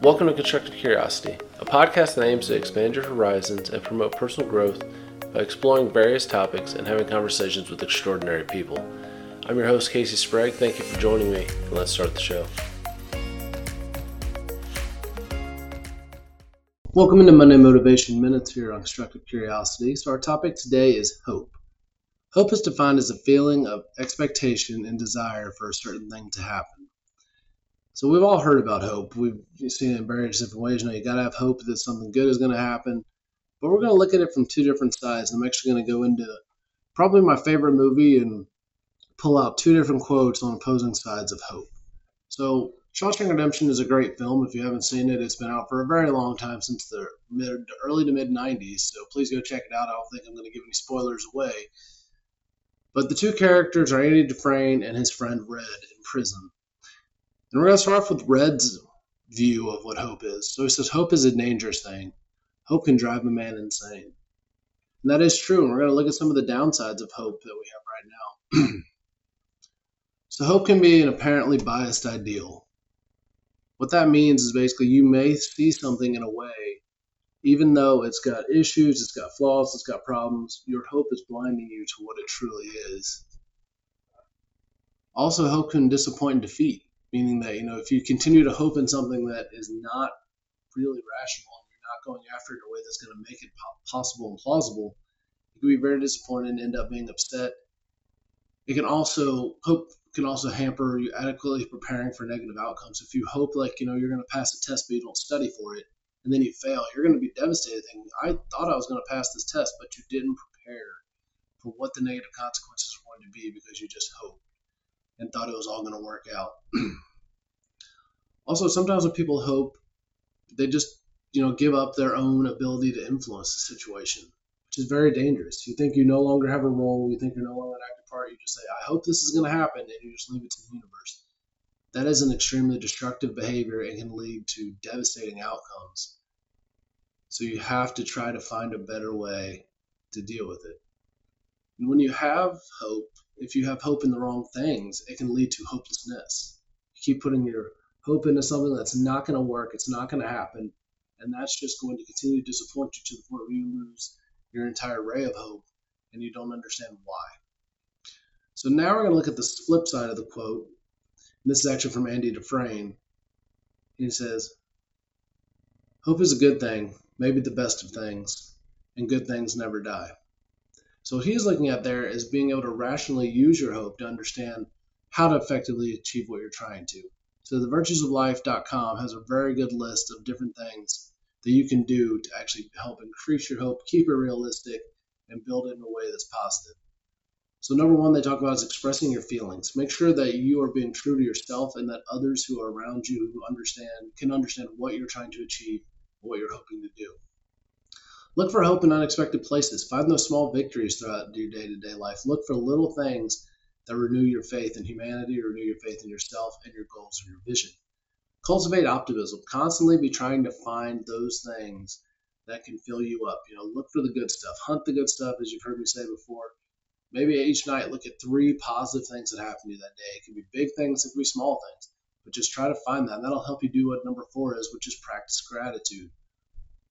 Welcome to Constructive Curiosity, a podcast that aims to expand your horizons and promote personal growth by exploring various topics and having conversations with extraordinary people. I'm your host, Casey Sprague. Thank you for joining me, and let's start the show. Welcome into Monday Motivation Minutes here on Constructive Curiosity. So, our topic today is hope. Hope is defined as a feeling of expectation and desire for a certain thing to happen. So we've all heard about hope. We've seen it in various different ways. You know, you got to have hope that something good is going to happen. But we're going to look at it from two different sides. I'm actually going to go into probably my favorite movie and pull out two different quotes on opposing sides of hope. So Shawshank Redemption is a great film. If you haven't seen it, it's been out for a very long time since the mid, early to mid 90s. So please go check it out. I don't think I'm going to give any spoilers away. But the two characters are Andy Dufresne and his friend Red in prison. And we're going to start off with Red's view of what hope is. So he says, Hope is a dangerous thing. Hope can drive a man insane. And that is true. And we're going to look at some of the downsides of hope that we have right now. so, hope can be an apparently biased ideal. What that means is basically you may see something in a way, even though it's got issues, it's got flaws, it's got problems, your hope is blinding you to what it truly is. Also, hope can disappoint and defeat meaning that you know if you continue to hope in something that is not really rational and you're not going after it in a way that's going to make it possible and plausible you can be very disappointed and end up being upset. It can also hope can also hamper you adequately preparing for negative outcomes. If you hope like you know you're going to pass a test but you don't study for it and then you fail you're going to be devastated thinking i thought i was going to pass this test but you didn't prepare for what the negative consequences are going to be because you just hoped and thought it was all going to work out. also, sometimes when people hope, they just you know give up their own ability to influence the situation, which is very dangerous. You think you no longer have a role, you think you're no longer an active part. You just say, "I hope this is going to happen," and you just leave it to the universe. That is an extremely destructive behavior and can lead to devastating outcomes. So you have to try to find a better way to deal with it. And when you have hope, if you have hope in the wrong things, it can lead to hopelessness. You keep putting your hope into something that's not going to work, it's not going to happen, and that's just going to continue to disappoint you to the point where you lose your entire ray of hope and you don't understand why. So now we're going to look at the flip side of the quote. And this is actually from Andy Dufresne. He says, Hope is a good thing, maybe the best of things, and good things never die. So what he's looking at there is being able to rationally use your hope to understand how to effectively achieve what you're trying to. So the virtuesoflife.com has a very good list of different things that you can do to actually help increase your hope, keep it realistic, and build it in a way that's positive. So number one, they talk about is expressing your feelings. Make sure that you are being true to yourself and that others who are around you who understand can understand what you're trying to achieve, what you're hoping to do. Look for hope in unexpected places. Find those small victories throughout your day to day life. Look for little things that renew your faith in humanity, renew your faith in yourself and your goals and your vision. Cultivate optimism. Constantly be trying to find those things that can fill you up. You know, look for the good stuff. Hunt the good stuff, as you've heard me say before. Maybe each night look at three positive things that happened to you that day. It can be big things, it can be small things, but just try to find that. And that'll help you do what number four is, which is practice gratitude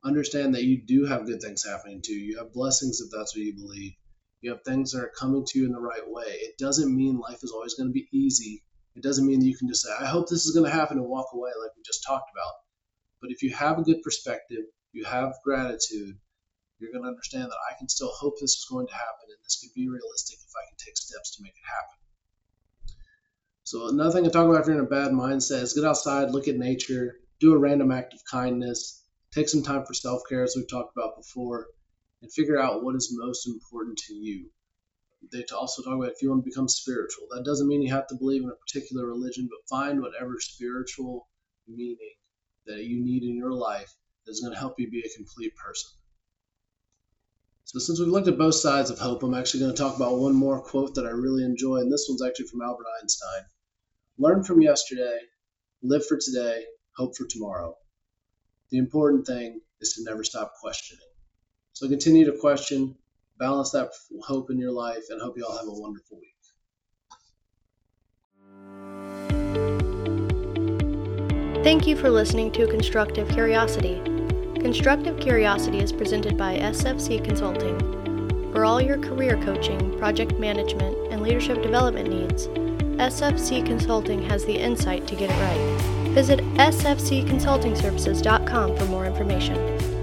understand that you do have good things happening to you. You have blessings if that's what you believe. You have things that are coming to you in the right way. It doesn't mean life is always going to be easy. It doesn't mean that you can just say, I hope this is going to happen and walk away like we just talked about. But if you have a good perspective, you have gratitude, you're going to understand that I can still hope this is going to happen and this could be realistic if I can take steps to make it happen. So another thing to talk about if you're in a bad mindset is get outside, look at nature, do a random act of kindness, Take some time for self care, as we've talked about before, and figure out what is most important to you. They also talk about if you want to become spiritual. That doesn't mean you have to believe in a particular religion, but find whatever spiritual meaning that you need in your life that's going to help you be a complete person. So, since we've looked at both sides of hope, I'm actually going to talk about one more quote that I really enjoy, and this one's actually from Albert Einstein Learn from yesterday, live for today, hope for tomorrow. The important thing is to never stop questioning. So continue to question, balance that hope in your life, and hope you all have a wonderful week. Thank you for listening to Constructive Curiosity. Constructive Curiosity is presented by SFC Consulting. For all your career coaching, project management, and leadership development needs, SFC Consulting has the insight to get it right. Visit sfcconsultingservices.com for more information.